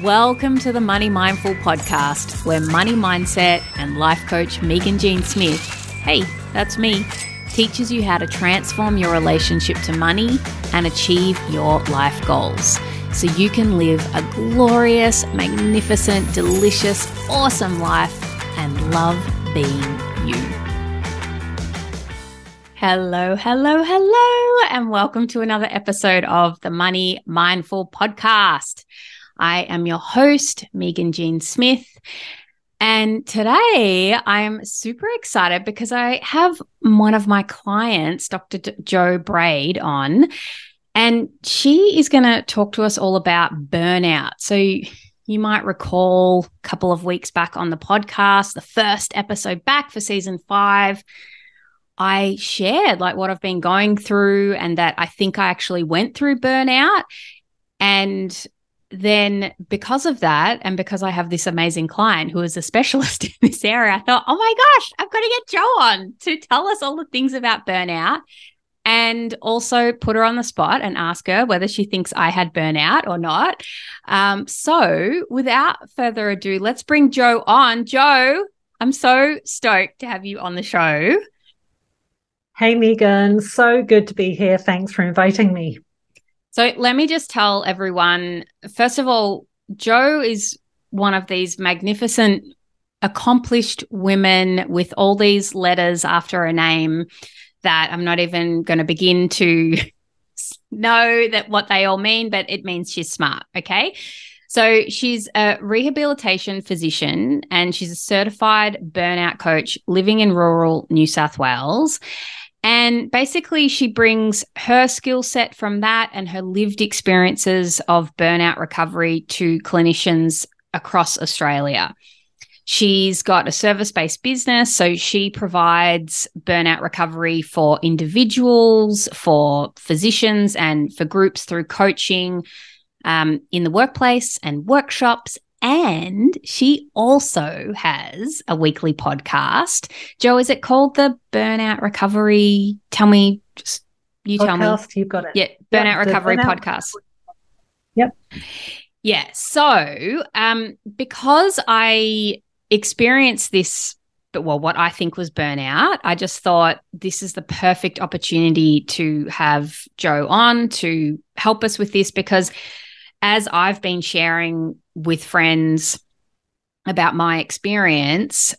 Welcome to the Money Mindful podcast, where money mindset and life coach Meaghan Jean Smith, hey, that's me, teaches you how to transform your relationship to money and achieve your life goals so you can live a glorious, magnificent, delicious, awesome life and love being you. Hello, hello, hello, and welcome to another episode of the Money Mindful podcast. I am your host, Meaghan Jean Smith. And today I'm super excited because I have one of my clients, Dr. D- Jo Braid, on, and she is going to talk to us all about burnout. So, you might recall a couple of weeks back on the podcast, the first episode back for season five, I shared like what I've been going through and that I think I actually went through burnout. And then because of that, and because I have this amazing client who is a specialist in this area, I thought, oh my gosh, I've got to get Jo on to tell us all the things about burnout and also put her on the spot and ask her whether she thinks I had burnout or not. Um, so without further ado, let's bring Jo on. Jo, I'm so stoked to have you on the show. Hey, Meaghan. So good to be here. Thanks for inviting me. So let me just tell everyone first of all, Jo is one of these magnificent, accomplished women with all these letters after a name that I'm not even going to begin to know that what they all mean, but it means she's smart. Okay. So she's a rehabilitation physician and she's a certified burnout coach living in rural New South Wales. And basically, she brings her skill set from that and her lived experiences of burnout recovery to clinicians across Australia. She's got a service based business. So she provides burnout recovery for individuals, for physicians, and for groups through coaching um, in the workplace and workshops and she also has a weekly podcast. Jo, is it called the Burnout Recovery? Tell me, just, you podcast, tell me. You've got it. Yeah, Burnout yep, Recovery burnout. podcast. Yep. Yeah. So, um, because I experienced this, but well, what I think was burnout, I just thought this is the perfect opportunity to have Jo on to help us with this because as I've been sharing with friends about my experience,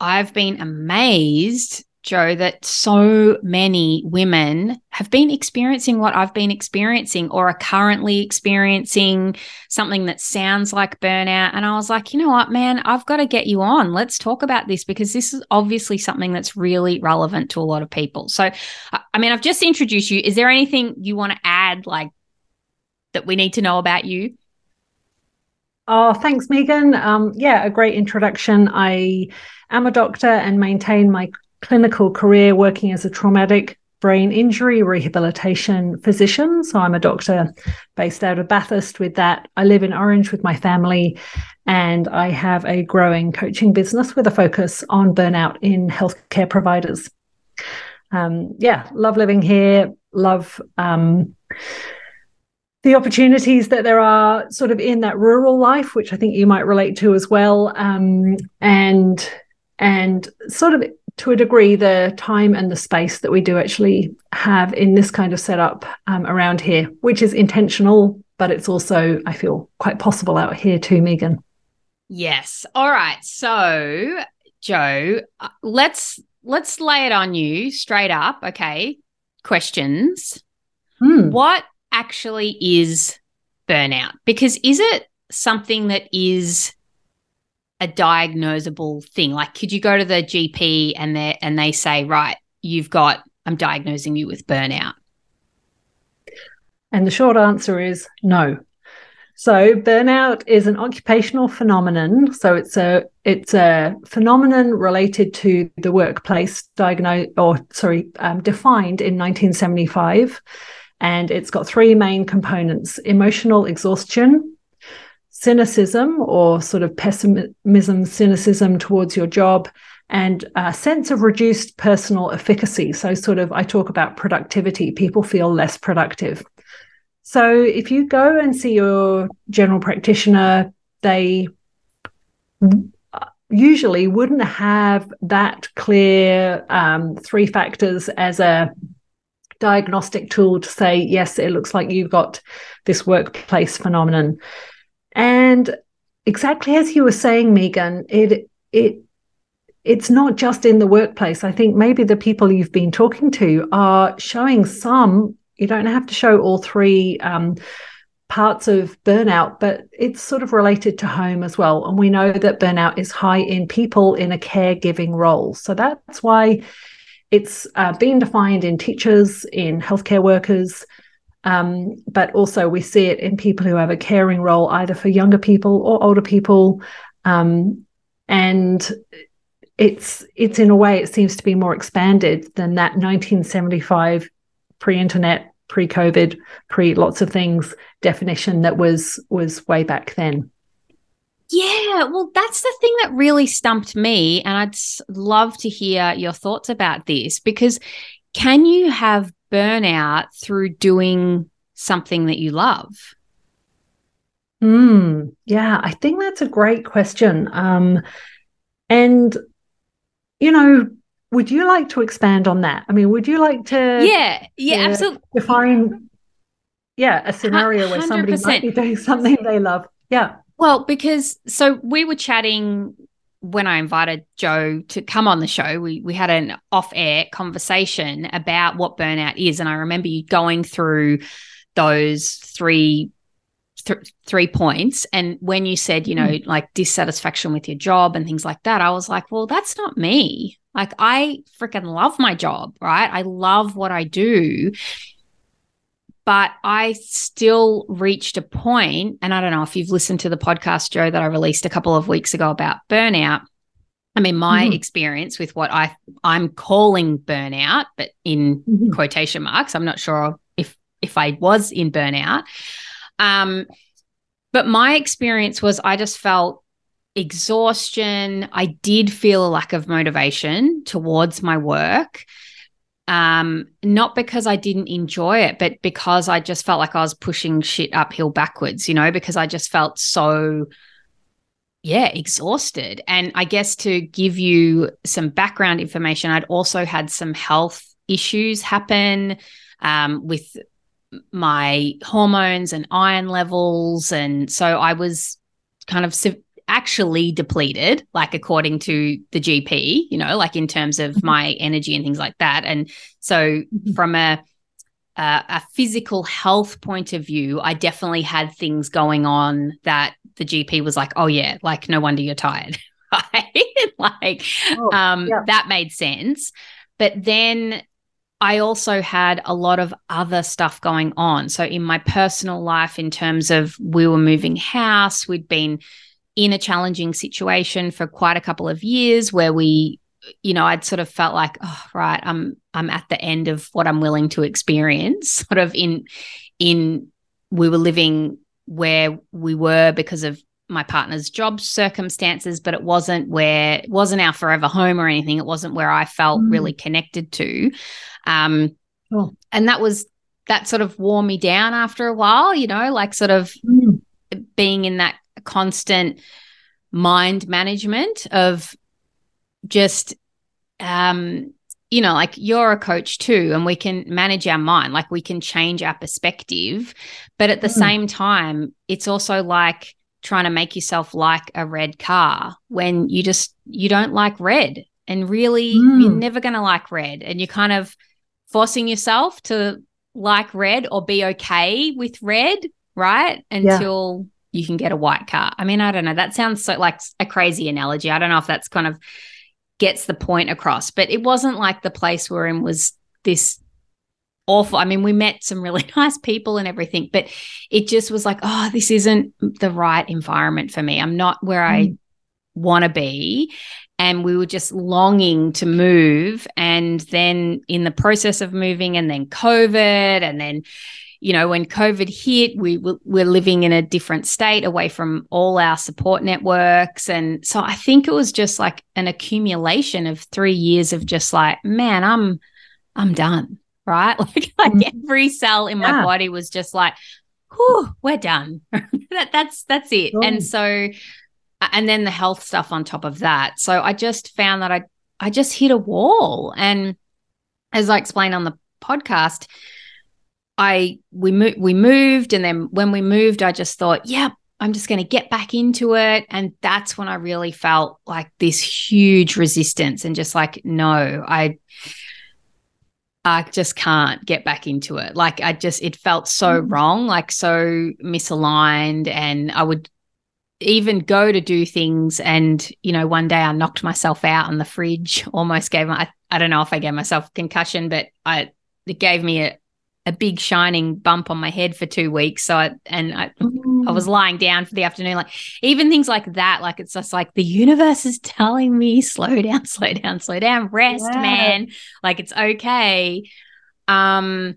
I've been amazed, Jo, that so many women have been experiencing what I've been experiencing or are currently experiencing something that sounds like burnout. And I was like, you know what, man, I've got to get you on. Let's talk about this because this is obviously something that's really relevant to a lot of people. So, I mean, I've just introduced you. Is there anything you want to add, like that we need to know about you? Oh, thanks, Meaghan. Um, yeah, a great introduction. I am a doctor and maintain my clinical career working as a traumatic brain injury rehabilitation physician. So I'm a doctor based out of Bathurst with that. I live in Orange with my family, and I have a growing coaching business with a focus on burnout in healthcare providers. Um, yeah, love living here, love. Um, the opportunities that there are sort of in that rural life, which I think you might relate to as well, um, and and sort of to a degree the time and the space that we do actually have in this kind of setup um, around here, which is intentional, but it's also I feel quite possible out here too, Meaghan. Yes. All right. So, Jo, uh, let's let's lay it on you straight up. Okay. Questions. Hmm. What actually is burnout? Because is it something that is a diagnosable thing? Like, could you go to the GP and they and they say, right, you've got, I'm diagnosing you with burnout? And the short answer is no. So burnout is an occupational phenomenon. So it's a it's a phenomenon related to the workplace, diagnosed or sorry, um, defined in 1975 and it's got three main components emotional exhaustion, cynicism, or sort of pessimism, cynicism towards your job, and a sense of reduced personal efficacy. So, sort of, I talk about productivity, people feel less productive. So, if you go and see your general practitioner, they usually wouldn't have that clear um, three factors as a diagnostic tool to say, yes, it looks like you've got this workplace phenomenon. And exactly as you were saying, Meaghan, it it it's not just in the workplace. I think maybe the people you've been talking to are showing some. You don't have to show all three um, parts of burnout, but it's sort of related to home as well. And we know that burnout is high in people in a caregiving role. So that's why it's uh, being defined in teachers, in healthcare workers, um, but also we see it in people who have a caring role, either for younger people or older people. Um, and it's it's in a way it seems to be more expanded than that 1975 pre-internet pre-COVID, pre lots of things definition that was was way back then. Yeah, well, that's the thing that really stumped me. And I'd love to hear your thoughts about this because can you have burnout through doing something that you love? Hmm. yeah, I think that's a great question. Um, and, you know, would you like to expand on that? I mean, would you like to? Yeah, yeah, uh, absolutely. Define, yeah, a scenario 100%. where somebody might be doing something they love. Yeah. Well, because so we were chatting when I invited Joe to come on the show. We we had an off-air conversation about what burnout is, and I remember you going through those three th- three points. And when you said, you know, mm. like dissatisfaction with your job and things like that, I was like, well, that's not me. Like I freaking love my job, right? I love what I do. But I still reached a point, and I don't know if you've listened to the podcast, Jo, that I released a couple of weeks ago about burnout. I mean, my mm-hmm. experience with what I I'm calling burnout, but in mm-hmm. quotation marks, I'm not sure if if I was in burnout. Um, but my experience was I just felt exhaustion. I did feel a lack of motivation towards my work. Um, not because I didn't enjoy it, but because I just felt like I was pushing shit uphill backwards, you know, because I just felt so, yeah, exhausted. And I guess to give you some background information, I'd also had some health issues happen um, with my hormones and iron levels. And so I was kind of actually depleted, like according to the GP, you know, like in terms of mm-hmm. my energy and things like that. And so mm-hmm. from a uh, a physical health point of view, I definitely had things going on that the GP was like, "Oh yeah, like no wonder you're tired." right? like oh, um yeah. that made sense. But then I also had a lot of other stuff going on. So in my personal life in terms of we were moving house, we'd been in a challenging situation for quite a couple of years where we you know i'd sort of felt like oh right i'm i'm at the end of what i'm willing to experience sort of in in we were living where we were because of my partner's job circumstances but it wasn't where it wasn't our forever home or anything it wasn't where i felt mm. really connected to um oh. and that was that sort of wore me down after a while you know like sort of mm. being in that constant mind management of just um you know like you're a coach too and we can manage our mind like we can change our perspective but at the mm. same time it's also like trying to make yourself like a red car when you just you don't like red and really mm. you're never going to like red and you're kind of forcing yourself to like red or be okay with red right until you can get a white car. I mean, I don't know. That sounds so like a crazy analogy. I don't know if that's kind of gets the point across, but it wasn't like the place we're in was this awful. I mean, we met some really nice people and everything, but it just was like, oh, this isn't the right environment for me. I'm not where mm. I want to be. And we were just longing to move. And then in the process of moving, and then COVID, and then you know, when COVID hit, we we're living in a different state away from all our support networks. And so I think it was just like an accumulation of three years of just like, man, I'm, I'm done. Right. Like, like mm-hmm. every cell in my yeah. body was just like, whew, we're done. that, that's that's it. Oh. And so and then the health stuff on top of that. So I just found that I I just hit a wall. And as I explained on the podcast, I we moved we moved and then when we moved, I just thought, yeah, I'm just going to get back into it. And that's when I really felt like this huge resistance and just like, no, I I just can't get back into it. Like I just it felt so mm. wrong, like so misaligned and I would even go to do things and you know one day I knocked myself out on the fridge almost gave my I, I don't know if I gave myself concussion but I it gave me a a big shining bump on my head for two weeks. So I, and I, I was mm. lying down for the afternoon, like even things like that. Like it's just like the universe is telling me, slow down, slow down, slow down, rest, yeah. man. Like it's okay. Um,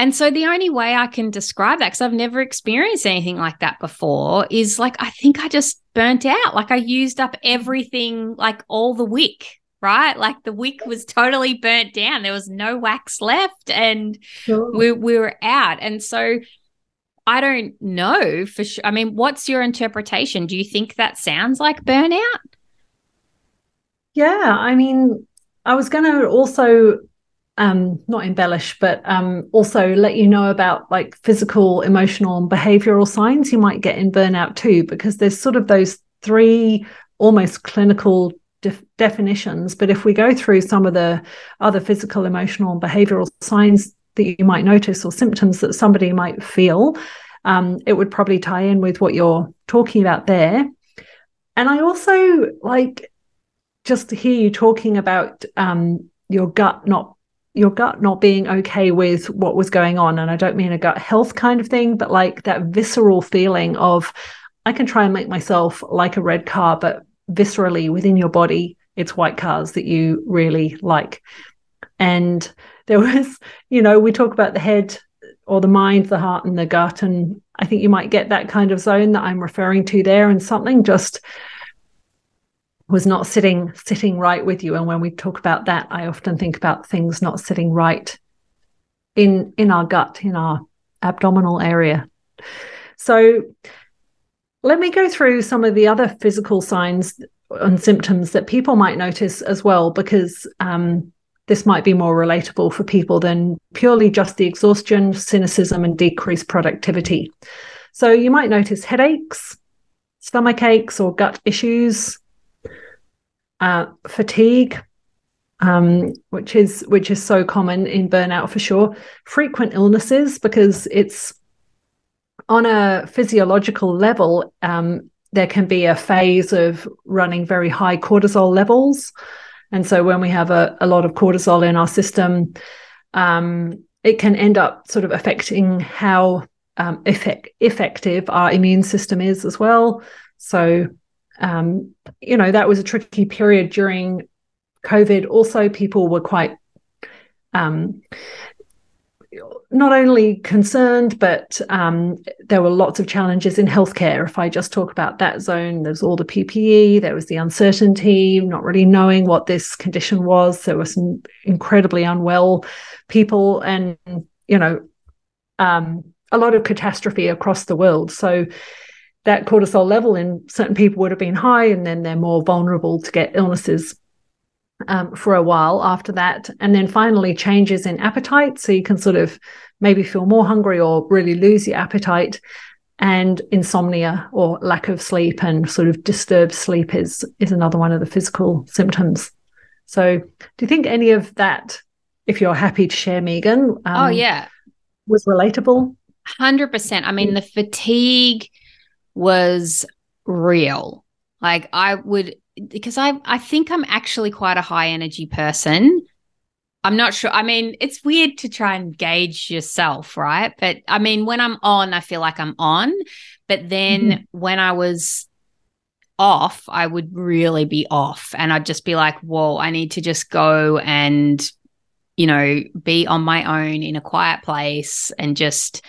and so the only way I can describe that, because I've never experienced anything like that before, is like I think I just burnt out. Like I used up everything, like all the wick right? Like the wick was totally burnt down. There was no wax left and sure. we, we were out. And so I don't know for sure. I mean, what's your interpretation? Do you think that sounds like burnout? Yeah, I mean, I was going to also um not embellish but um also let you know about like physical emotional and behavioral signs you might get in burnout too because there's sort of those three almost clinical def- definitions. But if we go through some of the other physical, emotional, and behavioral signs that you might notice or symptoms that somebody might feel, um, it would probably tie in with what you're talking about there. And I also like just to hear you talking about um, your gut not your gut not being okay with what was going on and i don't mean a gut health kind of thing but like that visceral feeling of i can try and make myself like a red car but viscerally within your body, it's white cars that you really like. And there was, you know, we talk about the head or the mind, the heart, and the gut. And I think you might get that kind of zone that I'm referring to there, and something just was not sitting sitting right with you. And when we talk about that, I often think about things not sitting right in in our gut, in our abdominal area. So let me go through some of the other physical signs and symptoms that people might notice as well, because um, this might be more relatable for people than purely just the exhaustion, cynicism, and decreased productivity. So you might notice headaches, stomach aches, or gut issues, uh, fatigue, um, which is which is so common in burnout for sure. Frequent illnesses because it's on a physiological level, um, there can be a phase of running very high cortisol levels. And so when we have a, a lot of cortisol in our system, um, it can end up sort of affecting how um, effect, effective our immune system is as well. So, um, you know, that was a tricky period during COVID. Also, people were quite um, not only concerned, but um, there were lots of challenges in healthcare. If I just talk about that zone, there's all the PPE, there was the uncertainty, not really knowing what this condition was. There were some incredibly unwell people, and you know, um, a lot of catastrophe across the world. So that cortisol level in certain people would have been high, and then they're more vulnerable to get illnesses um, for a while after that. And then finally, changes in appetite. So you can sort of maybe feel more hungry or really lose your appetite. And insomnia or lack of sleep and sort of disturbed sleep is, is another one of the physical symptoms. So, do you think any of that, if you're happy to share, Meaghan? Um, oh, yeah. Was relatable? 100%. I mean, the fatigue was real. Like, I would because I I think I'm actually quite a high energy person. I'm not sure. I mean, it's weird to try and gauge yourself, right? But I mean, when I'm on, I feel like I'm on. But then mm-hmm. when I was off, I would really be off. And I'd just be like, whoa, I need to just go and, you know, be on my own in a quiet place and just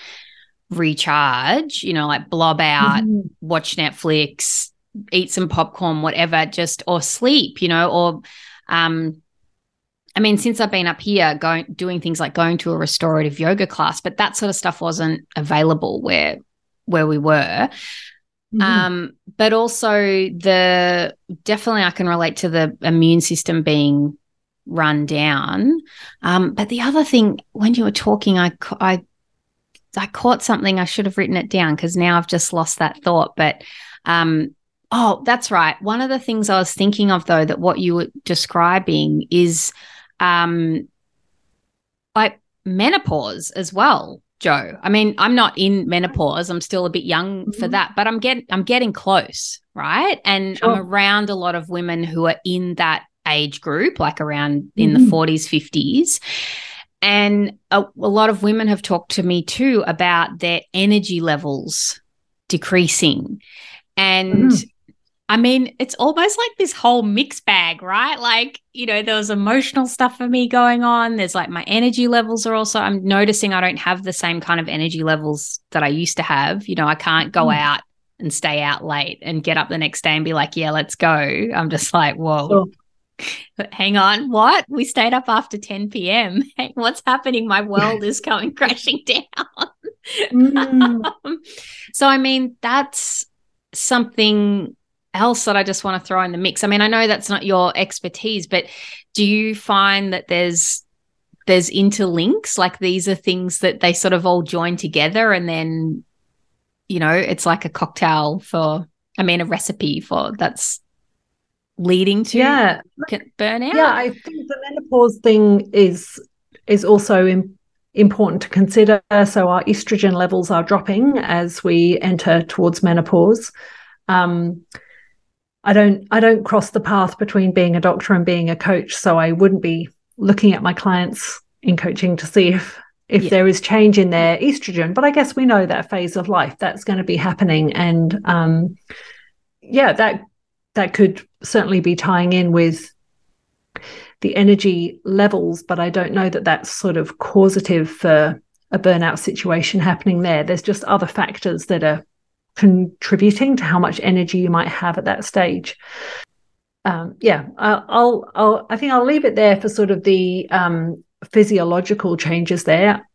recharge, you know, like blob out, mm-hmm. watch Netflix, eat some popcorn, whatever, just or sleep, you know, or um I mean, since I've been up here, going doing things like going to a restorative yoga class, but that sort of stuff wasn't available where where we were. Mm-hmm. Um, but also the definitely I can relate to the immune system being run down. Um, but the other thing, when you were talking, I I I caught something. I should have written it down because now I've just lost that thought. But um, oh, that's right. One of the things I was thinking of though that what you were describing is um, like menopause as well. Jo. I mean, I'm not in menopause. I'm still a bit young mm-hmm. for that, but I'm getting I'm getting close, right? And sure. I'm around a lot of women who are in that age group, like around mm-hmm. in the 40s, mm-hmm. 50s. And a, a lot of women have talked to me too about their energy levels decreasing. And mm. I mean, it's almost like this whole mixed bag, right? Like, you know, there was emotional stuff for me going on. There's like my energy levels are also, I'm noticing I don't have the same kind of energy levels that I used to have. You know, I can't go mm. out and stay out late and get up the next day and be like, yeah, let's go. I'm just like, whoa. Sure. Hang on, what? We stayed up after 10 p.m. Hey, what's happening? My world is coming crashing down. Mm. so, I mean, that's something else that I just want to throw in the mix? I mean, I know that's not your expertise, but do you find that there's there's interlinks? Like these are things that they sort of all join together and then you know it's like a cocktail for i mean a recipe for that's leading to yeah. burnout? Yeah i think the menopause thing is is also in, important to consider. So our estrogen levels are dropping as we enter towards menopause. Um, I don't I don't cross the path between being a doctor and being a coach, so I wouldn't be looking at my clients in coaching to see if if yeah. there is change in their estrogen. But I guess we know that phase of life that's going to be happening, and um, yeah, that that could certainly be tying in with the energy levels. But I don't know that that's sort of causative for a burnout situation happening there. There's just other factors that are contributing to how much energy you might have at that stage. Um, yeah, I'll, I'll, I think I'll leave it there for sort of the um, physiological changes there.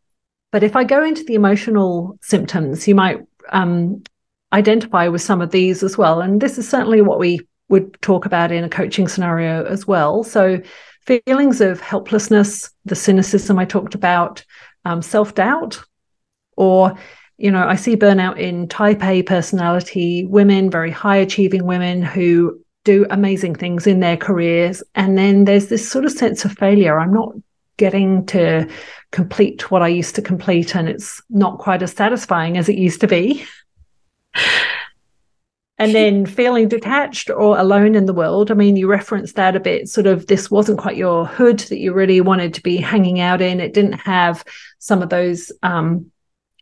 But if I go into the emotional symptoms, you might um, identify with some of these as well. And this is certainly what we would talk about in a coaching scenario as well. So, feelings of helplessness, the cynicism I talked about, um, self doubt, or you know, I see burnout in type A personality women, very high achieving women who do amazing things in their careers. And then there's this sort of sense of failure. I'm not getting to complete what I used to complete, and it's not quite as satisfying as it used to be. and then feeling detached or alone in the world. I mean, you referenced that a bit, sort of this wasn't quite your hood that you really wanted to be hanging out in. It didn't have some of those um,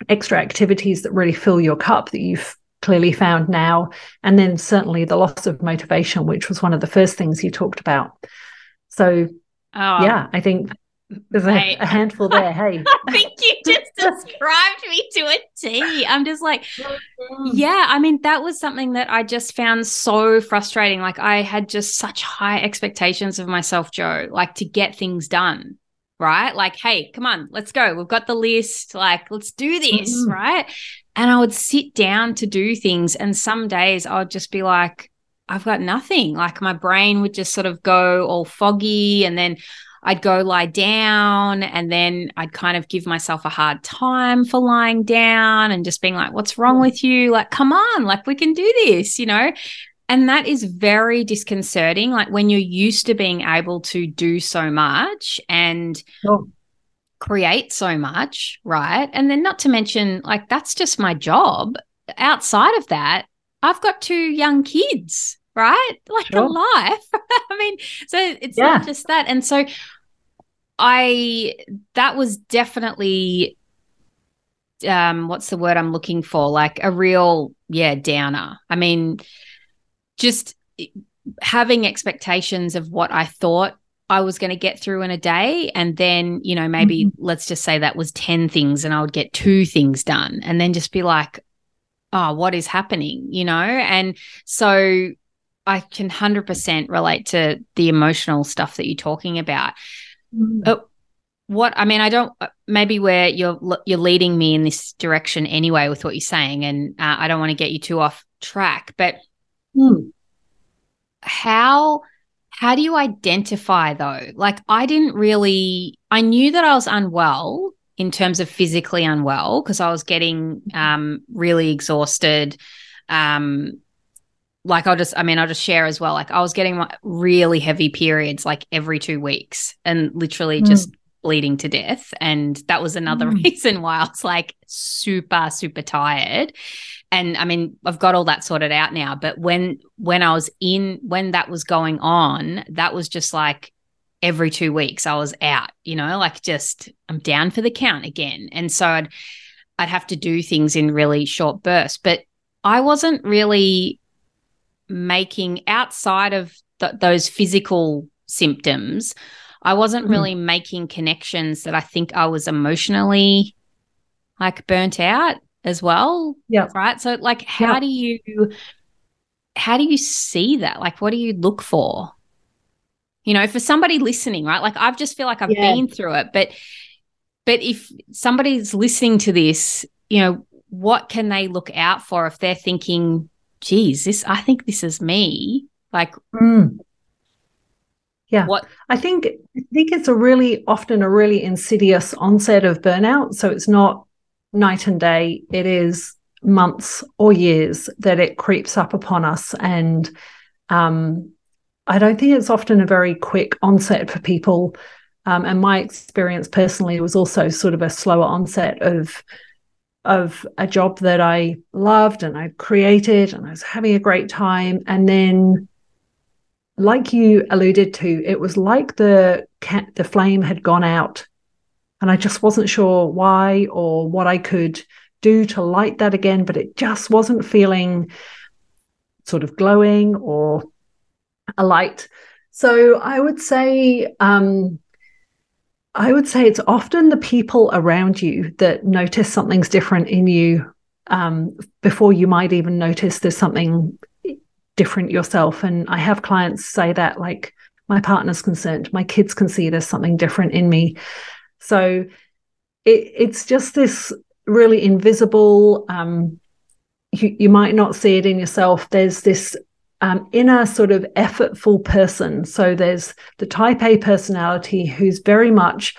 extra activities that really fill your cup that you've clearly found now. And then certainly the loss of motivation, which was one of the first things you talked about. So, oh, yeah, I think there's a, a, handful there. Hey, I think you just described me to a T. I'm just like, mm-hmm. yeah, I mean, that was something that I just found so frustrating. Like, I had just such high expectations of myself, Jo, like to get things done right? Like, hey, come on, let's go. We've got the list. Like, let's do this, mm-hmm. right? And I would sit down to do things. And some days I would just be like, I've got nothing. Like, my brain would just sort of go all foggy. And then I'd go lie down. And then I'd kind of give myself a hard time for lying down and just being like, what's wrong with you? Like, come on, like, we can do this, you know? And that is very disconcerting. Like when you're used to being able to do so much and create so much, right? And then not to mention, like, that's just my job. Outside of that, I've got two young kids, right? Like sure. a life. I mean, so it's yeah. not just that. And so I, that was definitely, um, what's the word I'm looking for? Like a real, yeah, downer. I mean, just having expectations of what I thought I was going to get through in a day. And then, you know, maybe mm-hmm. let's just say that was 10 things and I would get two things done and then just be like, oh, what is happening? You know? And so I can 100% relate to the emotional stuff that you're talking about. mm. uh, what I mean, I don't. Uh, maybe where you're you're leading me in this direction anyway with what you're saying, and uh, I don't want to get you too off track. But mm. how how do you identify though? Like, I didn't really. I knew that I was unwell in terms of physically unwell because I was getting um, really exhausted. Um, like I'll just, I mean, I'll just share as well. Like I was getting really heavy periods like every two weeks and literally mm. just bleeding to death. And that was another mm. reason why I was like super, super tired. And I mean, I've got all that sorted out now. But when when I was in when that was going on, that was just like every two weeks I was out, you know, like just I'm down for the count again. And so I'd I'd have to do things in really short bursts. But I wasn't really making outside of th- those physical symptoms, I wasn't mm-hmm. really making connections that I think I was emotionally like burnt out as well. Yeah. Right. So like how yep. do you how do you see that? Like what do you look for? You know, for somebody listening, right? Like I've just feel like I've yeah. been through it, but but if somebody's listening to this, you know, what can they look out for if they're thinking, geez, this I think this is me. Like mm. Yeah. What I think I think it's a really often a really insidious onset of burnout. So it's not night and day. It is months or years that it creeps up upon us. And um, I don't think it's often a very quick onset for people. Um, and my experience personally was also sort of a slower onset of of a job that I loved and I created and I was having a great time. And then, like you alluded to, it was like the the flame had gone out, and I just wasn't sure why or what I could do to light that again. But it just wasn't feeling sort of glowing or alight. So I would say um, I would say it's often the people around you that notice something's different in you um, before you might even notice there's something different yourself. And I have clients say that, like, my partner's concerned, my kids can see there's something different in me. So it, it's just this really invisible, um, you, you might not see it in yourself. There's this um, inner sort of effortful person. So there's the type A personality who's very much,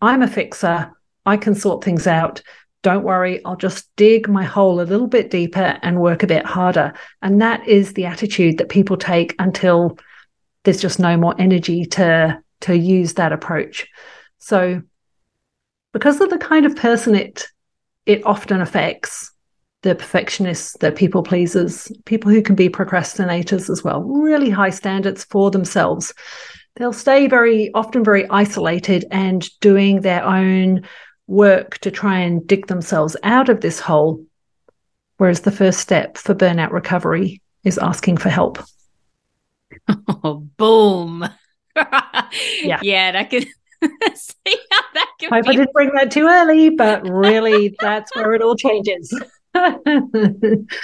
I'm a fixer, I can sort things out. Don't worry, I'll just dig my hole a little bit deeper and work a bit harder. And that is the attitude that people take until there's just no more energy to to use that approach. So because of the kind of person it it often affects, the perfectionists, the people pleasers, people who can be procrastinators as well, really high standards for themselves. They'll stay very often very isolated and doing their own work to try and dig themselves out of this hole. Whereas the first step for burnout recovery is asking for help. Oh, boom. yeah. Yeah, that could see how that can Hope be. I didn't bring that too early, but really that's where it all changes. Mm.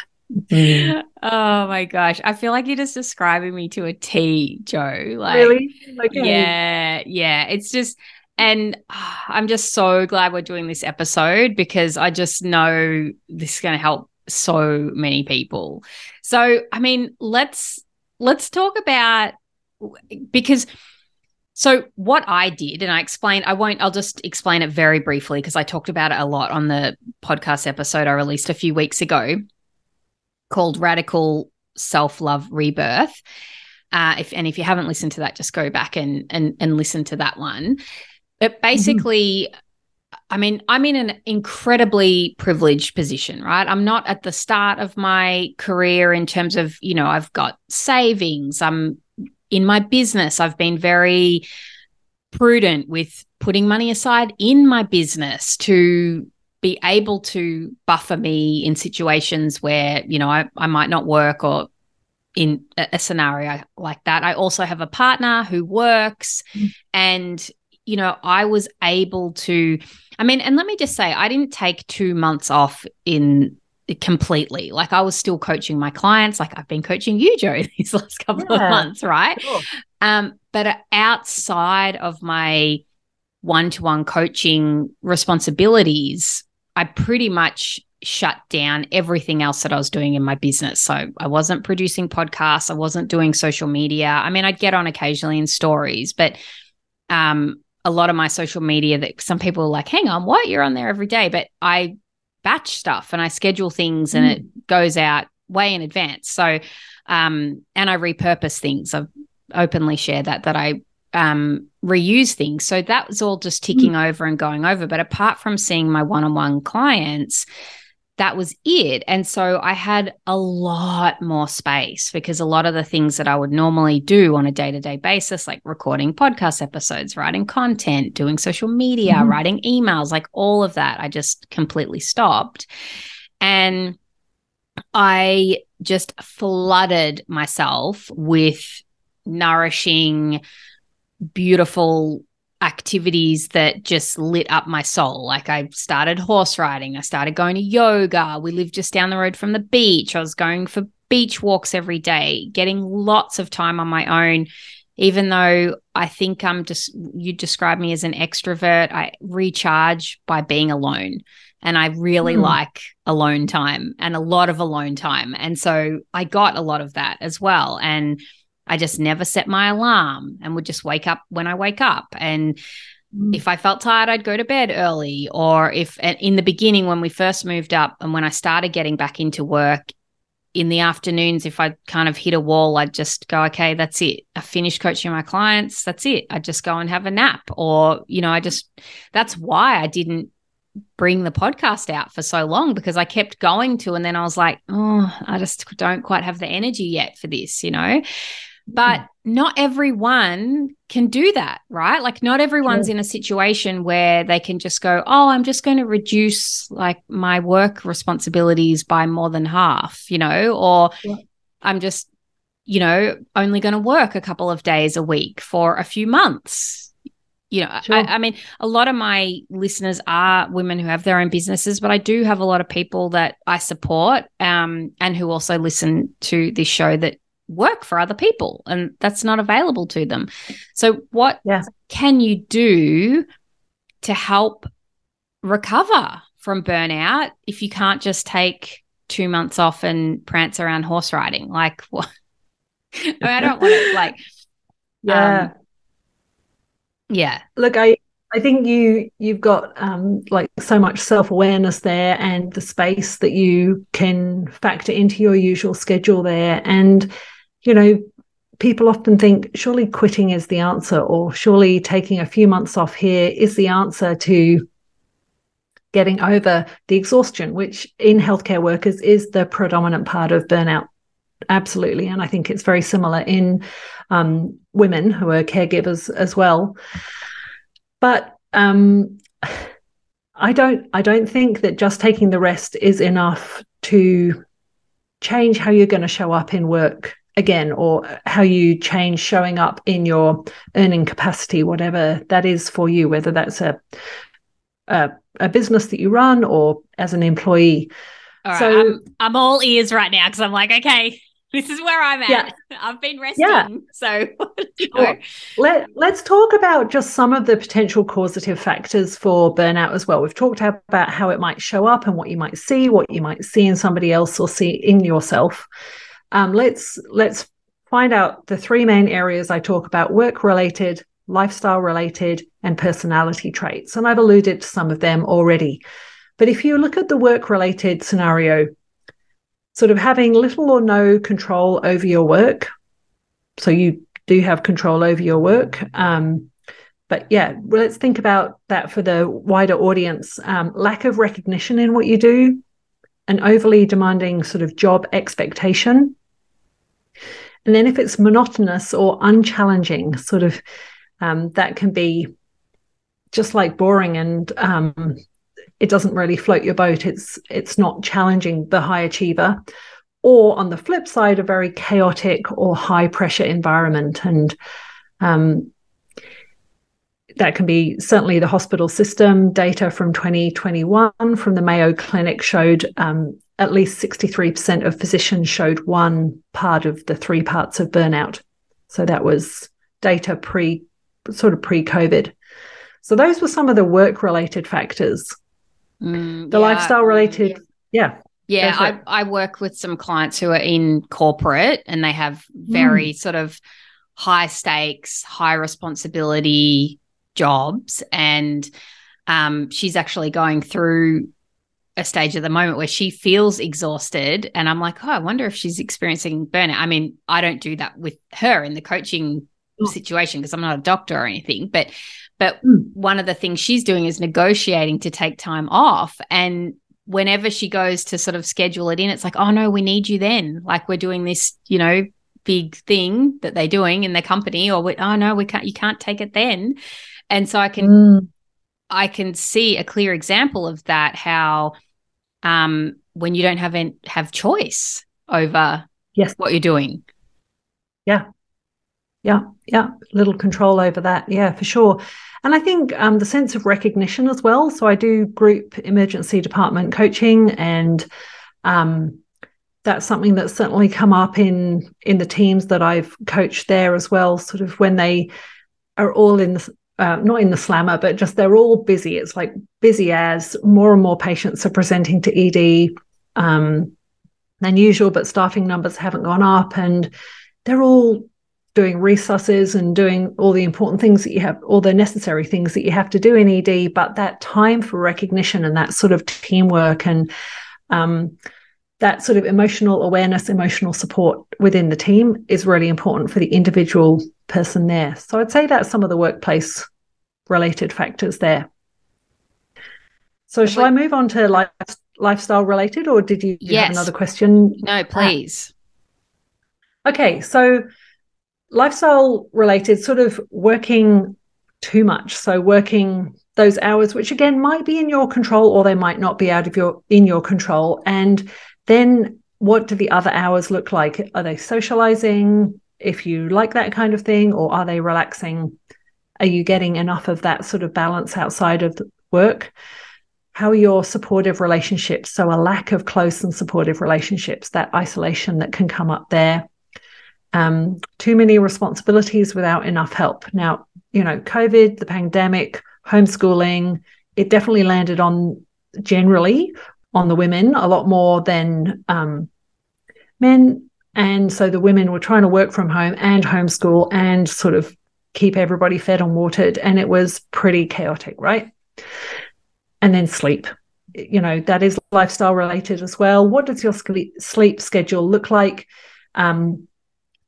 Oh my gosh. I feel like you're just describing me to a T, Jo. Like Really? Okay. Yeah, yeah. It's just and oh, I'm just so glad we're doing this episode because I just know this is going to help so many people. So, I mean, let's let's talk about because so, what I did, and I explained, I won't, I'll just explain it very briefly because I talked about it a lot on the podcast episode I released a few weeks ago called Radical Self Love Rebirth. Uh, if, and if you haven't listened to that, just go back and, and, and listen to that one. But mm-hmm. basically, mm-hmm. I mean, I'm in an incredibly privileged position, right? I'm not at the start of my career in terms of, you know, I've got savings, I'm in my business, I've been very prudent with putting money aside in my business to be able to buffer me in situations where, you know, I, I might not work or in a, a scenario like that. I also have a partner who works mm. and you know, I was able to, I mean, and let me just say, I didn't take two months off in completely. Like I was still coaching my clients, like I've been coaching you, Jo, these last couple yeah, of months, right? Sure. Um, but outside of my one to one coaching responsibilities, I pretty much shut down everything else that I was doing in my business. So I wasn't producing podcasts, I wasn't doing social media. I mean, I'd get on occasionally in stories, but um, a lot of my social media that some people are like, hang on, what? You're on there every day. But I batch stuff and I schedule things and it mm. goes out way in advance. So, um, and I repurpose things. I've openly shared that, that I um, reuse things. So that was all just ticking mm. over and going over. But apart from seeing my one on one clients, that was it. And so I had a lot more space because a lot of the things that I would normally do on a day to day basis, like recording podcast episodes, writing content, doing social media, mm-hmm. writing emails, like all of that, I just completely stopped. And I just flooded myself with nourishing, beautiful activities that just lit up my soul. Like I started horse riding, I started going to yoga. We lived just down the road from the beach. I was going for beach walks every day, getting lots of time on my own. Even though I think I'm just, you describe me as an extrovert, I recharge by being alone. And I really mm. like alone time and a lot of alone time. And so I got a lot of that as well. And I just never set my alarm and would just wake up when I wake up. And mm. if I felt tired, I'd go to bed early. Or if in the beginning, when we first moved up and when I started getting back into work, in the afternoons, if I kind of hit a wall, I'd just go, okay, that's it. I finished coaching my clients. That's it. I just go and have a nap. Or, you know, I just, that's why I didn't bring the podcast out for so long because I kept going to, and then I was like, oh, I just don't quite have the energy yet for this, you know? But hmm. not everyone can do that, right? Like, not everyone's in a situation where they can just go, Oh, I'm just going to reduce like my work responsibilities by more than half, you know, or yeah. I'm just, you know, only going to work a couple of days a week for a few months. You know, sure. I, I mean, a lot of my listeners are women who have their own businesses, but I do have a lot of people that I support um, and who also listen to this show that work for other people and that's not available to them. So, what yeah. can you do to help recover from burnout if you can't just take two months off and prance around horse riding? Like, what? I, mean, I don't want to, like, yeah. Um, yeah. Look, I, I think you you've got um, like so much self awareness there, and the space that you can factor into your usual schedule there, and you know, people often think surely quitting is the answer, or surely taking a few months off here is the answer to getting over the exhaustion, which in healthcare workers is the predominant part of burnout. Absolutely. And I think it's very similar in um, women who are caregivers as well. But um, I don't I don't think that just taking the rest is enough to change how you're going to show up in work again or how you change showing up in your earning capacity whatever that is for you whether that's a a, a business that you run or as an employee all right, so I'm, I'm all ears right now because i'm like okay this is where i'm at yeah. i've been resting yeah. so know. Let, let's talk about just some of the potential causative factors for burnout as well we've talked about how it might show up and what you might see what you might see in somebody else or see in yourself um, let's let's find out the three main areas I talk about: work related, lifestyle related, and personality traits. And I've alluded to some of them already. But if you look at the work related scenario, sort of having little or no control over your work, so you do have control over your work. Um, but yeah, let's think about that for the wider audience. Um, lack of recognition in what you do, an overly demanding sort of job expectation, and then if it's monotonous or unchallenging, sort of um, that can be just like boring and um, it doesn't really float your boat. It's it's not challenging the high achiever. Or on the flip side, a very chaotic or high pressure environment. And um, that can be certainly the hospital system. Data from 2021 from the Mayo Clinic showed um, at least 63% of physicians showed one part of the three parts of burnout. So that was data pre sort of pre COVID. So those were some of the work related factors. Mm, the yeah, lifestyle related, yeah. Yeah, I, I work with some clients who are in corporate and they have very mm. sort of high stakes, high responsibility jobs. And um, she's actually going through a stage at the moment where she feels exhausted. And I'm like, oh, I wonder if she's experiencing burnout. I mean, I don't do that with her in the coaching oh. situation because I'm not a doctor or anything. But but mm. one of the things she's doing is negotiating to take time off. And whenever she goes to sort of schedule it in, it's like, oh no, we need you then. Like we're doing this, you know, big thing that they're doing in their company, or we, oh no, we can't, you can't take it then. And so I can, mm. I can see a clear example of that. How, um, when you don't have an, have choice over yes what you're doing. Yeah, yeah, yeah, little control over that. Yeah, for sure. And I think um, the sense of recognition as well. So I do group emergency department coaching, and um, that's something that's certainly come up in in the teams that I've coached there as well. Sort of when they are all in the uh, not in the slammer, but just they're all busy. It's like busy as more and more patients are presenting to ED um, than usual, but staffing numbers haven't gone up, and they're all doing resusces and doing all the important things that you have, all the necessary things that you have to do in ED, but that time for recognition and that sort of teamwork and um, that sort of emotional awareness, emotional support within the team is really important for the individual person there. So I'd say that's some of the workplace related factors there. So shall I move on to life, lifestyle related, or did you, yes. have another question? No, please. Okay, so lifestyle related, sort of working too much. So working those hours, which again might be in your control or they might not be out of your in your control. And then what do the other hours look like? Are they socializing? If you like that kind of thing, or are they relaxing? Are you getting enough of that sort of balance outside of work? How are your supportive relationships? So, a lack of close and supportive relationships, that isolation that can come up there um, too many responsibilities without enough help. Now, you know, COVID, the pandemic, homeschooling, it definitely landed on generally on the women a lot more than um, men. And so the women were trying to work from home and homeschool and sort of keep everybody fed and watered. And it was pretty chaotic, right? And then sleep. You know, that is lifestyle related as well. What does your sleep schedule look like? Um,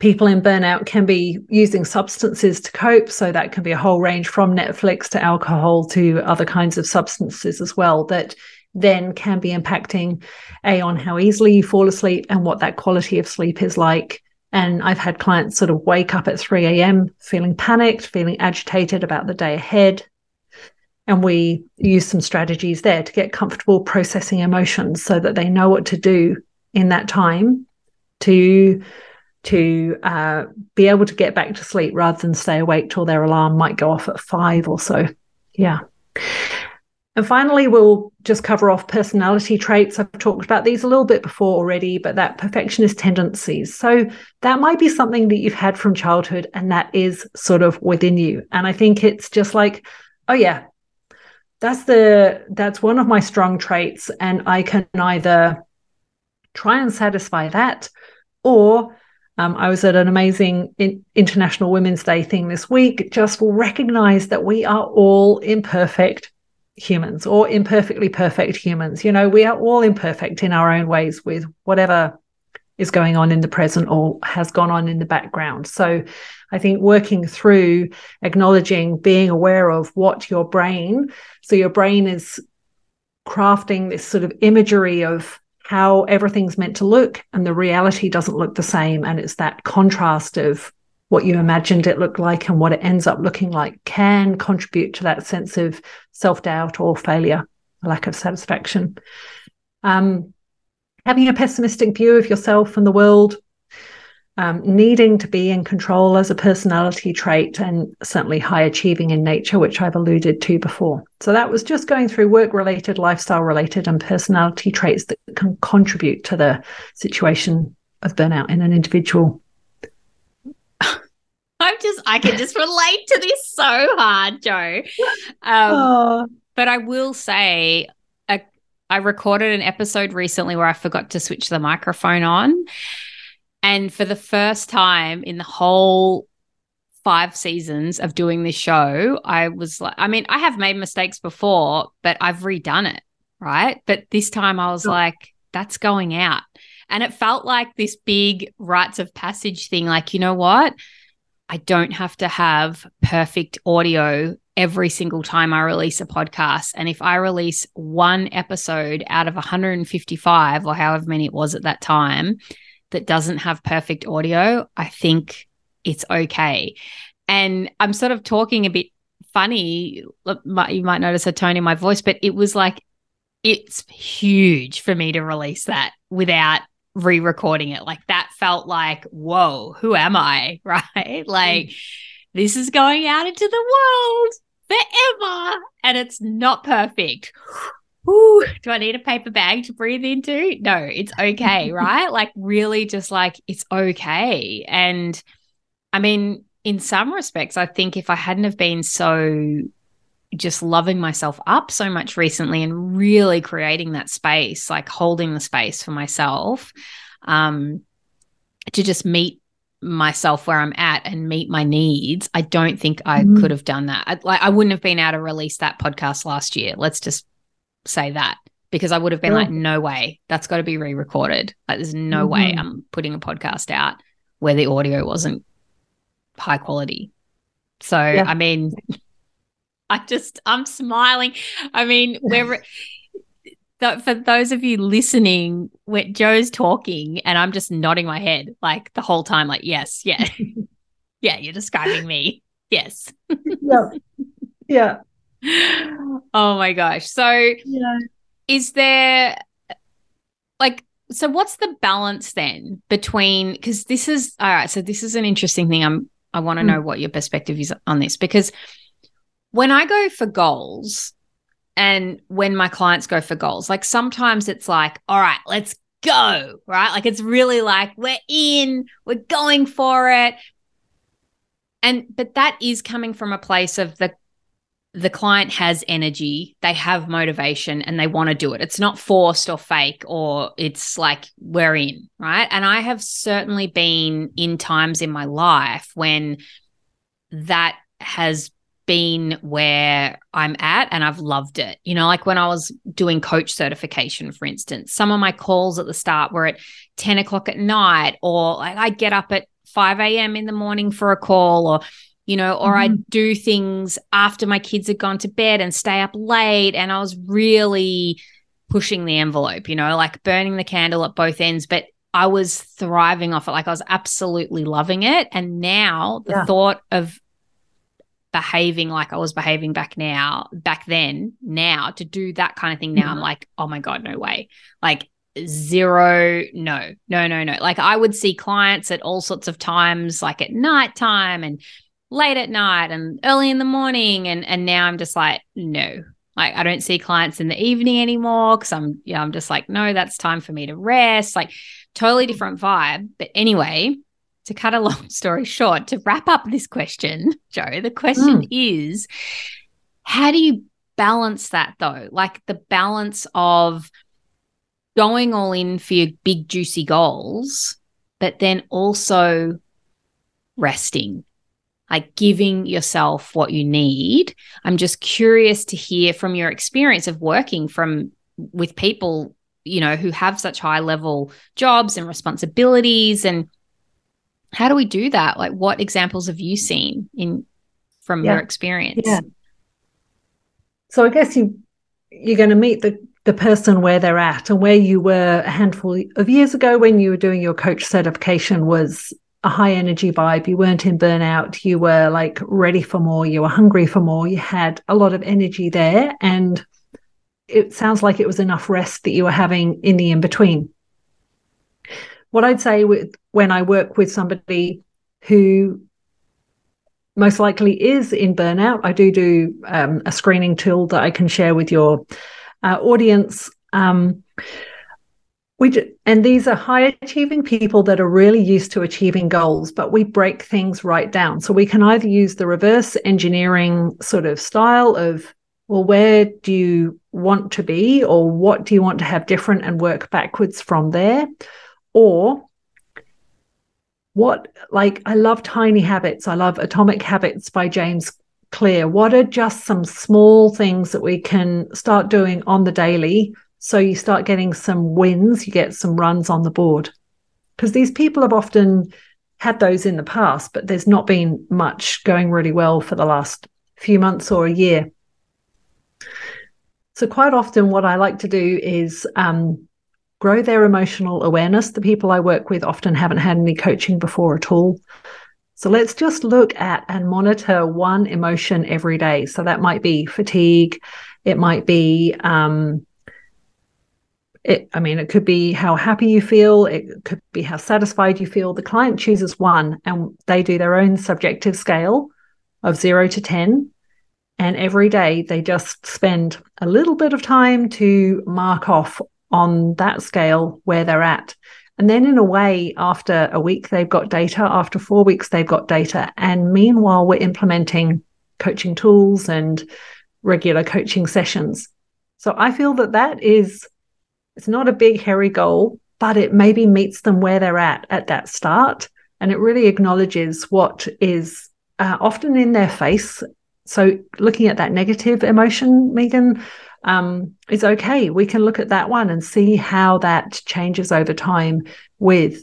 people in burnout can be using substances to cope. So that can be a whole range from Netflix to alcohol to other kinds of substances as well that then can be impacting a on how easily you fall asleep and what that quality of sleep is like. And I've had clients sort of wake up at 3 a.m. feeling panicked, feeling agitated about the day ahead. And we use some strategies there to get comfortable processing emotions so that they know what to do in that time to to uh, be able to get back to sleep rather than stay awake till their alarm might go off at five or so. Yeah. And finally, we'll just cover off personality traits. I've talked about these a little bit before already, but that perfectionist tendencies. So that might be something that you've had from childhood and that is sort of within you. And I think it's just like, oh yeah, that's the that's one of my strong traits. And I can either try and satisfy that or um, I was at an amazing in- International Women's Day thing this week, just recognize that we are all imperfect humans or imperfectly perfect humans. You know, we are all imperfect in our own ways with whatever is going on in the present or has gone on in the background. So I think working through acknowledging, being aware of what your brain, so your brain is crafting this sort of imagery of how everything's meant to look and the reality doesn't look the same. And it's that contrast of what you imagined it looked like and what it ends up looking like can contribute to that sense of self doubt or failure, lack of satisfaction. Um, having a pessimistic view of yourself and the world, um, needing to be in control as a personality trait and certainly high achieving in nature, which I've alluded to before. So that was just going through work related, lifestyle related, and personality traits that can contribute to the situation of burnout in an individual. I'm just I can just relate to this so hard, Jo. Um, oh. But I will say, I recorded an episode recently where I forgot to switch the microphone on, and for the first time in the whole five seasons of doing this show, I was like, I mean, I have made mistakes before, but I've redone it, right? But this time I was like, that's going out. And it felt like this big rites of passage thing. Like, you know what? I don't have to have perfect audio every single time I release a podcast. And if I release one episode out of 155 or however many it was at that time that doesn't have perfect audio, I think it's okay. And I'm sort of talking a bit funny. You might notice a tone in my voice, but it was like, it's huge for me to release that without re-recording it like that felt like whoa who am i right like mm. this is going out into the world forever and it's not perfect Ooh, do I need a paper bag to breathe into? No, it's okay, right? like, really, just like it's okay. And I mean, in some respects, I think if I hadn't have been so just loving myself up so much recently and really creating that space, like holding the space for myself, um, to just meet myself where I'm at and meet my needs. I don't think I mm-hmm. could have done that. I, like I wouldn't have been able to release that podcast last year. Let's just say that because I would have been yeah. like, no way, that's got to be re-recorded. Like, there's no mm-hmm. way I'm putting a podcast out where the audio wasn't high quality. So yeah. I mean, I just I'm smiling. I mean, we're for those of you listening, when Jo's talking and I'm just nodding my head like the whole time, like, yes, yeah. yeah, you're describing me. Yes. yeah. Yeah. Oh my gosh. So yeah. is there like so what's the balance then between because this is all right, so this is an interesting thing. I'm I want to mm. know what your perspective is on this because when I go for goals and when my clients go for goals, like sometimes it's like, all right, let's go, right? Like it's really like we're in, we're going for it. And but that is coming from a place of the the client has energy, they have motivation and they want to do it. It's not forced or fake or it's like we're in, right? And I have certainly been in times in my life when that has been where I'm at and I've loved it. You know, like when I was doing coach certification, for instance, some of my calls at the start were at 10 o'clock at night, or like I'd get up at 5 a.m. in the morning for a call, or, you know, or mm-hmm. I'd do things after my kids had gone to bed and stay up late. And I was really pushing the envelope, you know, like burning the candle at both ends. But I was thriving off it. Like I was absolutely loving it. And now the yeah. thought of behaving like I was behaving back now, back then, now to do that kind of thing now, mm-hmm. I'm like, oh my God, no way. Like zero, no, no, no, no. Like I would see clients at all sorts of times, like at night time and late at night and early in the morning. And and now I'm just like, no. Like I don't see clients in the evening anymore because I'm, yeah, I'm just like, no, that's time for me to rest. Like totally different vibe. But anyway, to cut a long story short, to wrap up this question, Jo, the question mm. is how do you balance that though? Like the balance of going all in for your big, juicy goals, but then also resting, like giving yourself what you need. I'm just curious to hear from your experience of working from with people, you know, who have such high level jobs and responsibilities and how do we do that? Like, what examples have you seen in from yeah. your experience? Yeah. So I guess you you're going to meet the the person where they're at and where you were a handful of years ago when you were doing your coach certification was a high energy vibe. You weren't in burnout. You were like ready for more. You were hungry for more. You had a lot of energy there. And it sounds like it was enough rest that you were having in the in between what I'd say with when I work with somebody who most likely is in burnout, I do do um, a screening tool that I can share with your uh, audience. Um, we and these are high achieving people that are really used to achieving goals, but we break things right down. So we can either use the reverse engineering sort of style of, well, where do you want to be, or what do you want to have different, and work backwards from there, or what like I love Tiny Habits. I love Atomic Habits by James Clear. What are just some small things that we can start doing on the daily so you start getting some wins, you get some runs on the board. Because these people have often had those in the past, but there's not been much going really well for the last few months or a year. So, quite often, what I like to do is um, grow their emotional awareness. The people I work with often haven't had any coaching before at all. So, let's just look at and monitor one emotion every day. So, that might be fatigue, it might be um, it, I mean, it could be how happy you feel, it could be how satisfied you feel. The client chooses one and they do their own subjective scale of zero to 10. And every day they just spend a little bit of time to mark off on that scale where they're at. And then, in a way, after a week, they've got data. After four weeks, they've got data. And meanwhile, we're implementing coaching tools and regular coaching sessions. So I feel that that is it's not a big, hairy goal, but it maybe meets them where they're at at that start. And it really acknowledges what is uh, often in their face. So, looking at that negative emotion, Meaghan, um, is okay. We can look at that one and see how that changes over time with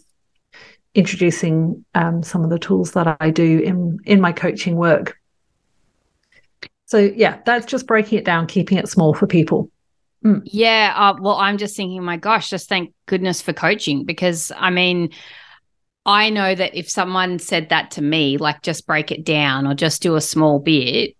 introducing um, some of the tools that I do in in my coaching work. So yeah, that's just breaking it down, keeping it small for people. Mm. Yeah. Uh, well, I'm just thinking, my gosh, just thank goodness for coaching because I mean, I know that if someone said that to me, like just break it down or just do a small bit,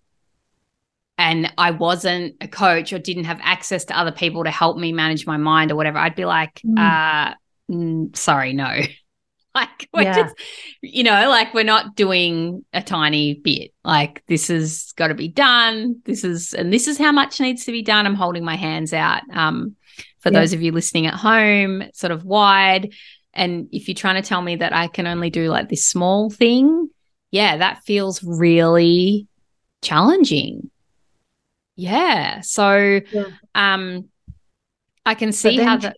and I wasn't a coach or didn't have access to other people to help me manage my mind or whatever, I'd be like, mm. uh, mm, sorry, no. like we're yeah. just you know like we're not doing a tiny bit like this has got to be done this is and this is how much needs to be done i'm holding my hands out um for yeah. those of you listening at home sort of wide and if you're trying to tell me that i can only do like this small thing yeah that feels really challenging yeah so yeah. um i can see how that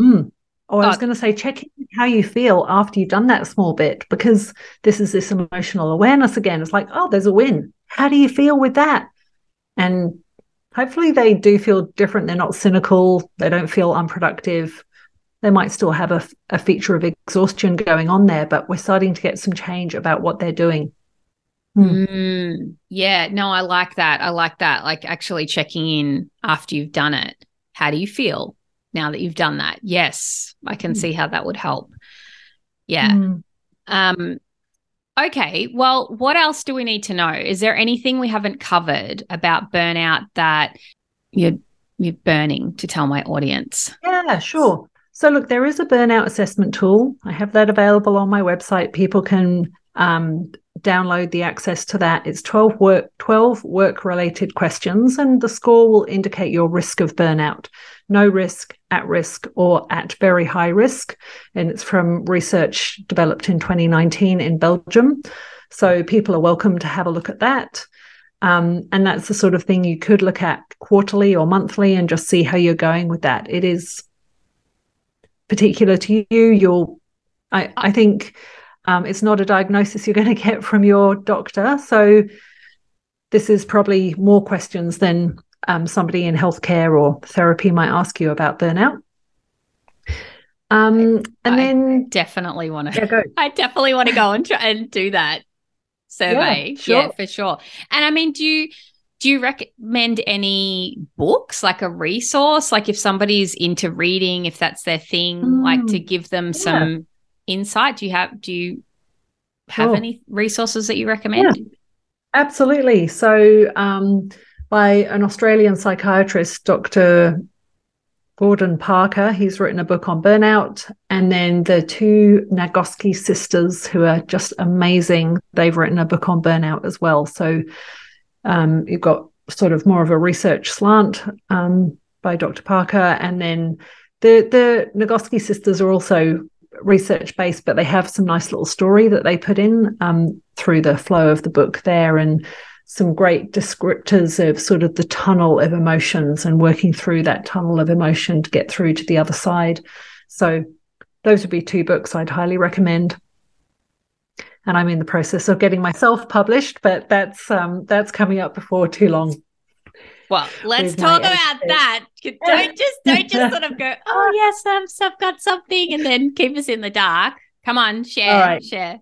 mm. Oh, I was going to say, check how you feel after you've done that small bit because this is this emotional awareness again. It's like, oh, there's a win. How do you feel with that? And hopefully they do feel different. They're not cynical. They don't feel unproductive. They might still have a, a feature of exhaustion going on there, but we're starting to get some change about what they're doing. Hmm. Mm, yeah, no, I like that. I like that. Like actually checking in after you've done it. How do you feel? now that you've done that. Yes, I can mm. see how that would help. Yeah. Mm. Um okay, well, what else do we need to know? Is there anything we haven't covered about burnout that you're you're burning to tell my audience? Yeah, sure. So look, there is a burnout assessment tool. I have that available on my website. People can um, download the access to that. It's 12 work 12 work related questions and the score will indicate your risk of burnout no risk, at risk, or at very high risk. And it's from research developed in 2019 in Belgium. So people are welcome to have a look at that. Um, and that's the sort of thing you could look at quarterly or monthly and just see how you're going with that. It is particular to you. You'll, I, I think um, it's not a diagnosis you're going to get from your doctor. So this is probably more questions than um, somebody in healthcare or therapy might ask you about burnout. Um, and I then definitely want to. Yeah, go. I definitely want to go and try and do that survey. Yeah, sure. yeah, for sure. And I mean, do you do you recommend any books, like a resource, like if somebody's into reading, if that's their thing, mm, like to mm, give them yeah. some insight? Do you have do you have sure. any resources that you recommend? Yeah, absolutely. So. Um, by an Australian psychiatrist, Dr. Gordon Parker. He's written a book on burnout. And then the two Nagoski sisters, who are just amazing, they've written a book on burnout as well. So um, you've got sort of more of a research slant um, by Dr. Parker. And then the the Nagoski sisters are also research based, but they have some nice little story that they put in um, through the flow of the book there, and some great descriptors of sort of the tunnel of emotions and working through that tunnel of emotion to get through to the other side. So those would be two books I'd highly recommend. And I'm in the process of getting myself published, but that's um, that's coming up before too long. Well, let's talk about that. Don't just don't just sort of go, oh yes, I've, I've got something, and then keep us in the dark. Come on, share, right. share.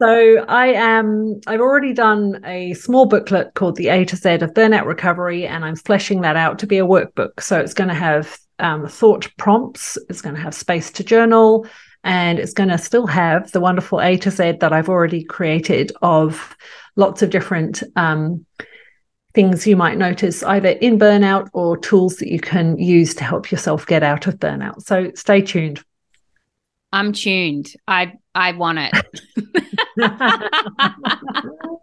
So I am. I've already done a small booklet called "The A to Z of Burnout Recovery," and I'm fleshing that out to be a workbook. So it's going to have um, thought prompts. It's going to have space to journal, and it's going to still have the wonderful A to Z that I've already created of lots of different. Um, things you might notice either in burnout or tools that you can use to help yourself get out of burnout. So stay tuned. I'm tuned. I I want it.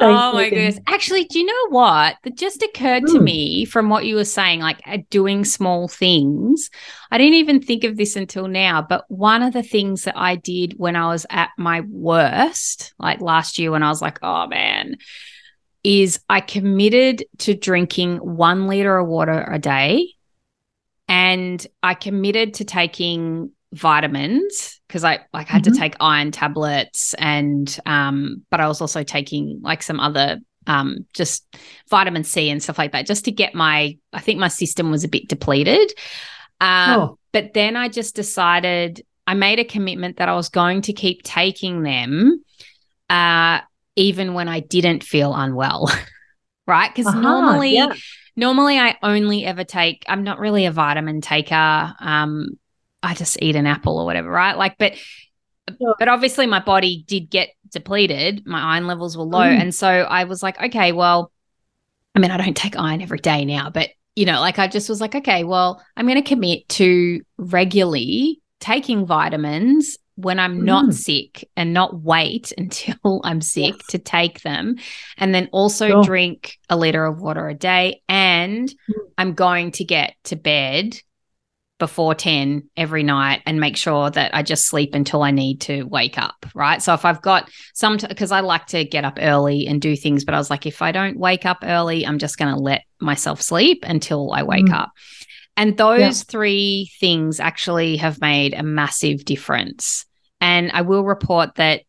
oh my goodness. Actually, do you know what? That just occurred mm. to hmm. me from what you were saying, like doing small things. I didn't even think of this until now, but one of the things that I did when I was at my worst, like last year when I was like, oh man, is I committed to drinking one liter of water a day. And I committed to taking vitamins because I like had mm-hmm. to take iron tablets and um but I was also taking like some other um just vitamin C and stuff like that just to get my I think my system was a bit depleted. Um oh. but then I just decided I made a commitment that I was going to keep taking them uh even when I didn't feel unwell. right? Because uh-huh, normally yeah. normally I only ever take I'm not really a vitamin taker. Um I just eat an apple or whatever, right? Like but sure. but obviously my body did get depleted. My iron levels were low mm. and so I was like, okay, well I mean, I don't take iron every day now, but you know, like I just was like, okay, well, I'm going to commit to regularly taking vitamins when I'm not mm. sick and not wait until I'm sick yes. to take them. And then also sure. drink a liter of water a day. And mm. I'm going to get to bed before 10 every night and make sure that I just sleep until I need to wake up. Right. So if I've got some, because I like to get up early and do things, but I was like, if I don't wake up early, I'm just going to let myself sleep until I wake mm. up. And those yeah. three things actually have made a massive difference. And I will report that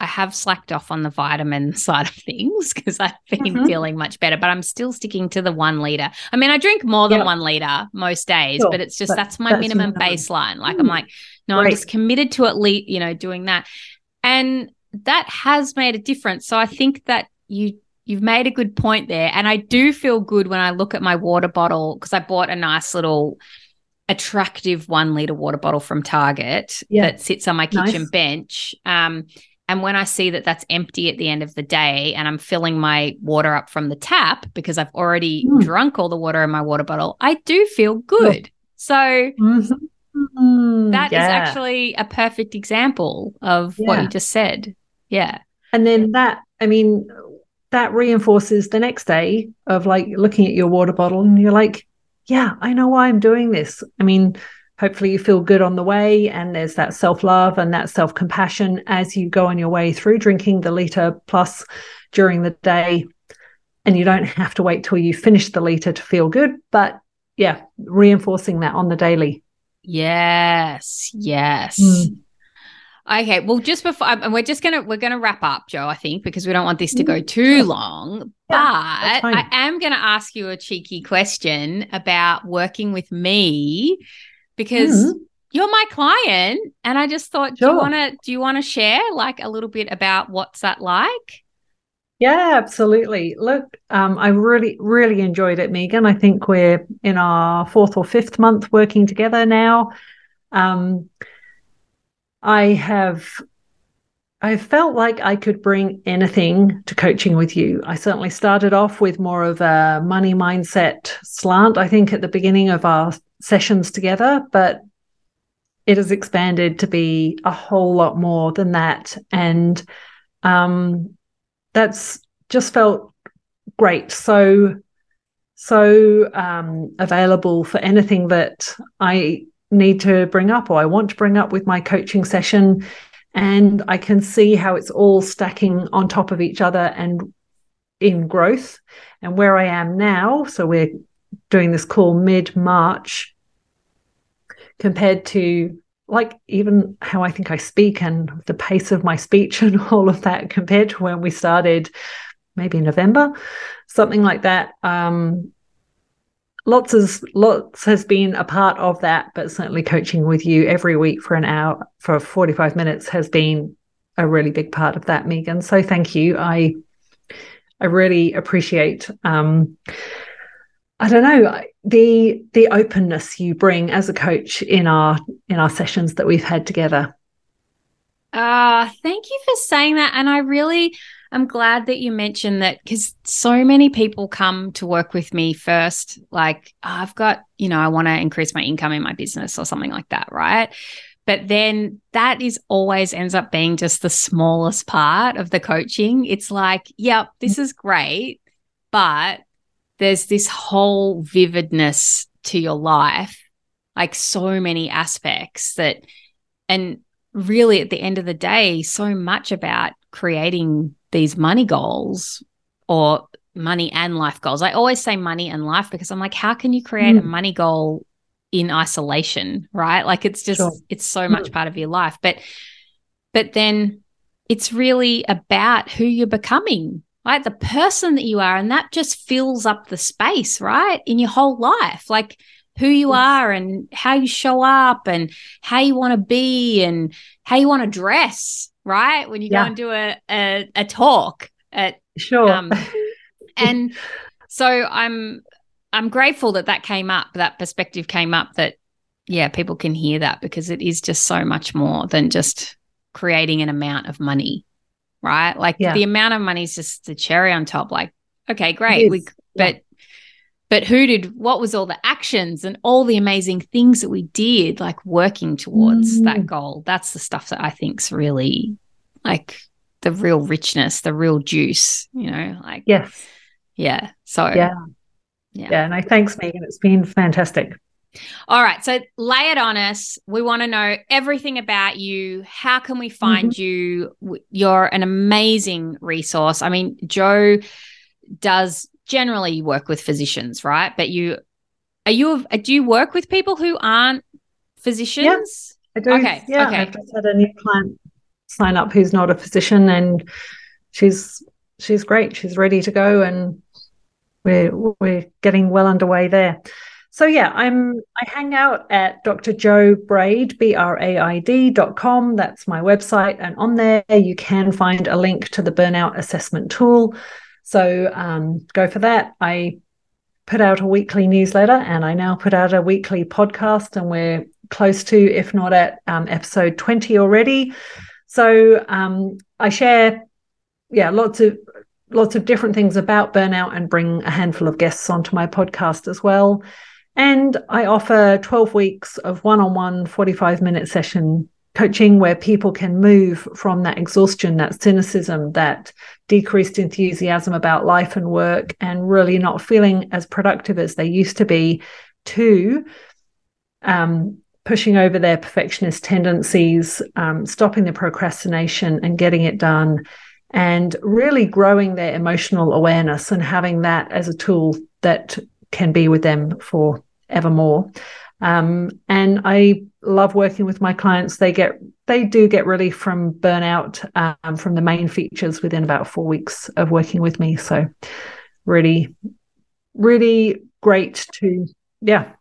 I have slacked off on the vitamin side of things because I've been mm-hmm. feeling much better, but I'm still sticking to the one liter. I mean, I drink more than yep. one liter most days, sure. but it's just but that's my that's minimum baseline. Like, mm. I'm like, no, Great. I'm just committed to at least, you know, doing that. And that has made a difference. So I think that you You've made a good point there. And I do feel good when I look at my water bottle because I bought a nice little attractive one liter water bottle from Target yeah. that sits on my kitchen nice. bench. Um, and when I see that that's empty at the end of the day and I'm filling my water up from the tap because I've already mm. drunk all the water in my water bottle, I do feel good. So mm-hmm. that yeah. is actually a perfect example of yeah. what you just said. Yeah. And then that, I mean, that reinforces the next day of like looking at your water bottle and you're like, yeah, I know why I'm doing this. I mean, hopefully you feel good on the way and there's that self-love and that self-compassion as you go on your way through drinking the liter plus during the day and you don't have to wait till you finish the liter to feel good but yeah reinforcing that on the daily yes yes mm. Okay, well, just before, and we're just gonna we're gonna wrap up, Jo. I think because we don't want this to go mm, too long. Yeah, but I am gonna ask you a cheeky question about working with me because mm. you're my client, and I just thought, sure. do you want to do you want to share like a little bit about what's that like? Yeah, absolutely. Look, um, I really, really enjoyed it, Meaghan. I think we're in our fourth or fifth month working together now. Um, I have I felt like I could bring anything to coaching with you. I certainly started off with more of a money mindset slant, I think, at the beginning of our sessions together, but it has expanded to be a whole lot more than that. And um, that's just felt great. So, so um, available for anything that I need to bring up or I want to bring up with my coaching session. And I can see how it's all stacking on top of each other and in growth. And where I am now, so we're doing this call mid March, compared to like even how I think I speak and the pace of my speech and all of that compared to when we started maybe November, something like that. Um, lots is lots has been a part of that, but certainly coaching with you every week for an hour for 45 minutes has been a really big part of that, Meaghan. So thank you. I I really appreciate um, I don't know the the openness you bring as a coach in our in our sessions that we've had together. Ah, uh, thank you for saying that. And I really am glad that you mentioned that because so many people come to work with me first, like, oh, I've got, you know, I want to increase my income in my business or something like that, right? But then that is always ends up being just the smallest part of the coaching. It's like, yep, this is great, but there's this whole vividness to your life, like so many aspects that, and really at the end of the day, so much about creating these money goals or money and life goals. I always say money and life because I'm like, how can you create mm. a money goal in isolation, right? Like it's just, sure. it's so much mm. part of your life. But, but then it's really about who you're becoming right? The person that you are. And that just fills up the space, right? In your whole life, like who you are and how you show up and how you want to be and how you want to dress, right? When you yeah. go and do a, a, a talk at, sure. Um, and so I'm, I'm grateful that that came up, that perspective came up that, yeah, people can hear that because it is just so much more than just creating an amount of money right? Like yeah. the amount of money is just the cherry on top. Like, okay, great. We yeah. but who did what was all the actions and all the amazing things that we did, like working towards mm. that goal? That's the stuff that I think's really like the real richness, the real juice, you know, like yes. Yeah. So yeah. Yeah. Yeah. No, thanks, Meaghan. It's been fantastic. All right. So lay it on us. We want to know everything about you. How can we find mm-hmm. you? You're an amazing resource. I mean, Jo does generally you work with physicians, right? But you are you do you work with people who aren't physicians? Yeah, I do. Okay. Yeah. Okay. I've just had a new client sign up who's not a physician and she's she's great. She's ready to go and we're we're getting well underway there. So yeah, I'm I hang out at Dr. Jo Braid, B-R-A-I-D dot com. That's my website. And on there you can find a link to the burnout assessment tool. So um, go for that. I put out a weekly newsletter and I now put out a weekly podcast, and we're close to, if not at um, episode 20 already. So um, I share, yeah, lots of lots of different things about burnout and bring a handful of guests onto my podcast as well. And I offer 12 weeks of one on one 45 minute session coaching where people can move from that exhaustion, that cynicism, that decreased enthusiasm about life and work, and really not feeling as productive as they used to be, to um, pushing over their perfectionist tendencies, um, stopping the procrastination and getting it done, and really growing their emotional awareness and having that as a tool that can be with them for evermore. Um, and I love working with my clients. They get they do get relief from burnout um, from the main features within about four weeks of working with me. So really, really great to yeah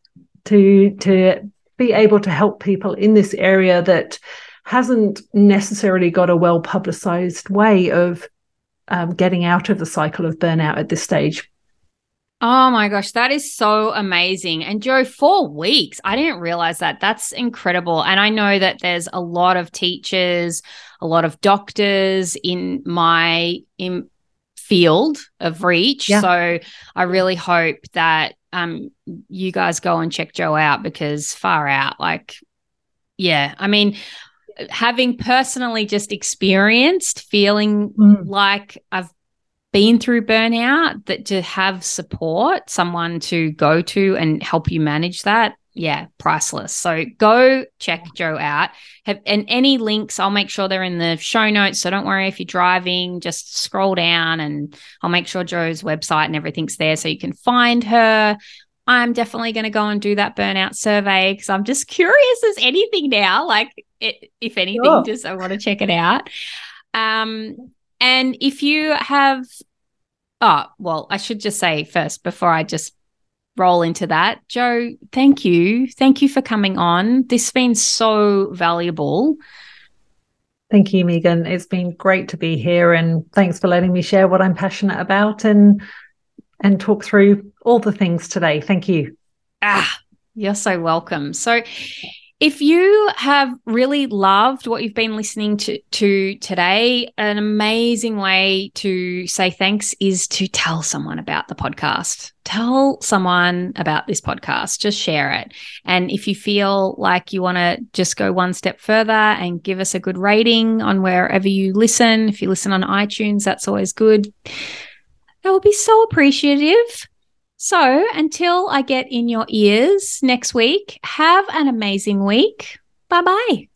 to to be able to help people in this area that hasn't necessarily got a well publicized way of um, getting out of the cycle of burnout at this stage. Oh my gosh, that is so amazing. And Jo, four weeks. I didn't realize that. That's incredible. And I know that there's a lot of teachers, a lot of doctors in my in field of reach. Yeah. So I really hope that um you guys go and check Jo out because far out. Like, yeah. I mean, having personally just experienced feeling mm. like I've been through burnout that to have support, someone to go to and help you manage that, yeah, priceless. So go check Jo out. Have and any links, I'll make sure they're in the show notes. So don't worry if you're driving, just scroll down and I'll make sure Jo's website and everything's there so you can find her. I'm definitely going to go and do that burnout survey because I'm just curious as anything now. Like, it, if anything, sure. just I want to check it out. Um, and if you have, oh, well, I should just say first before I just roll into that, Jo, thank you. Thank you for coming on. This has been so valuable. Thank you, Meaghan. It's been great to be here and thanks for letting me share what I'm passionate about and and talk through all the things today. Thank you. Ah, you're so welcome. So if you have really loved what you've been listening to, to today, an amazing way to say thanks is to tell someone about the podcast. Tell someone about this podcast. Just share it. And if you feel like you want to just go one step further and give us a good rating on wherever you listen, if you listen on iTunes, that's always good. That would be so appreciative. So until I get in your ears next week, have an amazing week. Bye bye.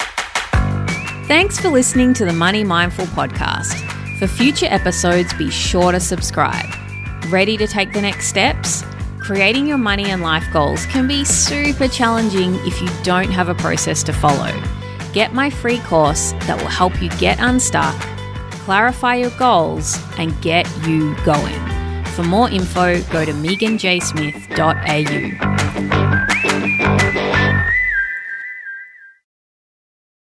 Thanks for listening to the Money Mindful podcast. For future episodes, be sure to subscribe. Ready to take the next steps? Creating your money and life goals can be super challenging if you don't have a process to follow. Get my free course that will help you get unstuck, clarify your goals, and get you going. For more info, go to meaghanjsmith.au.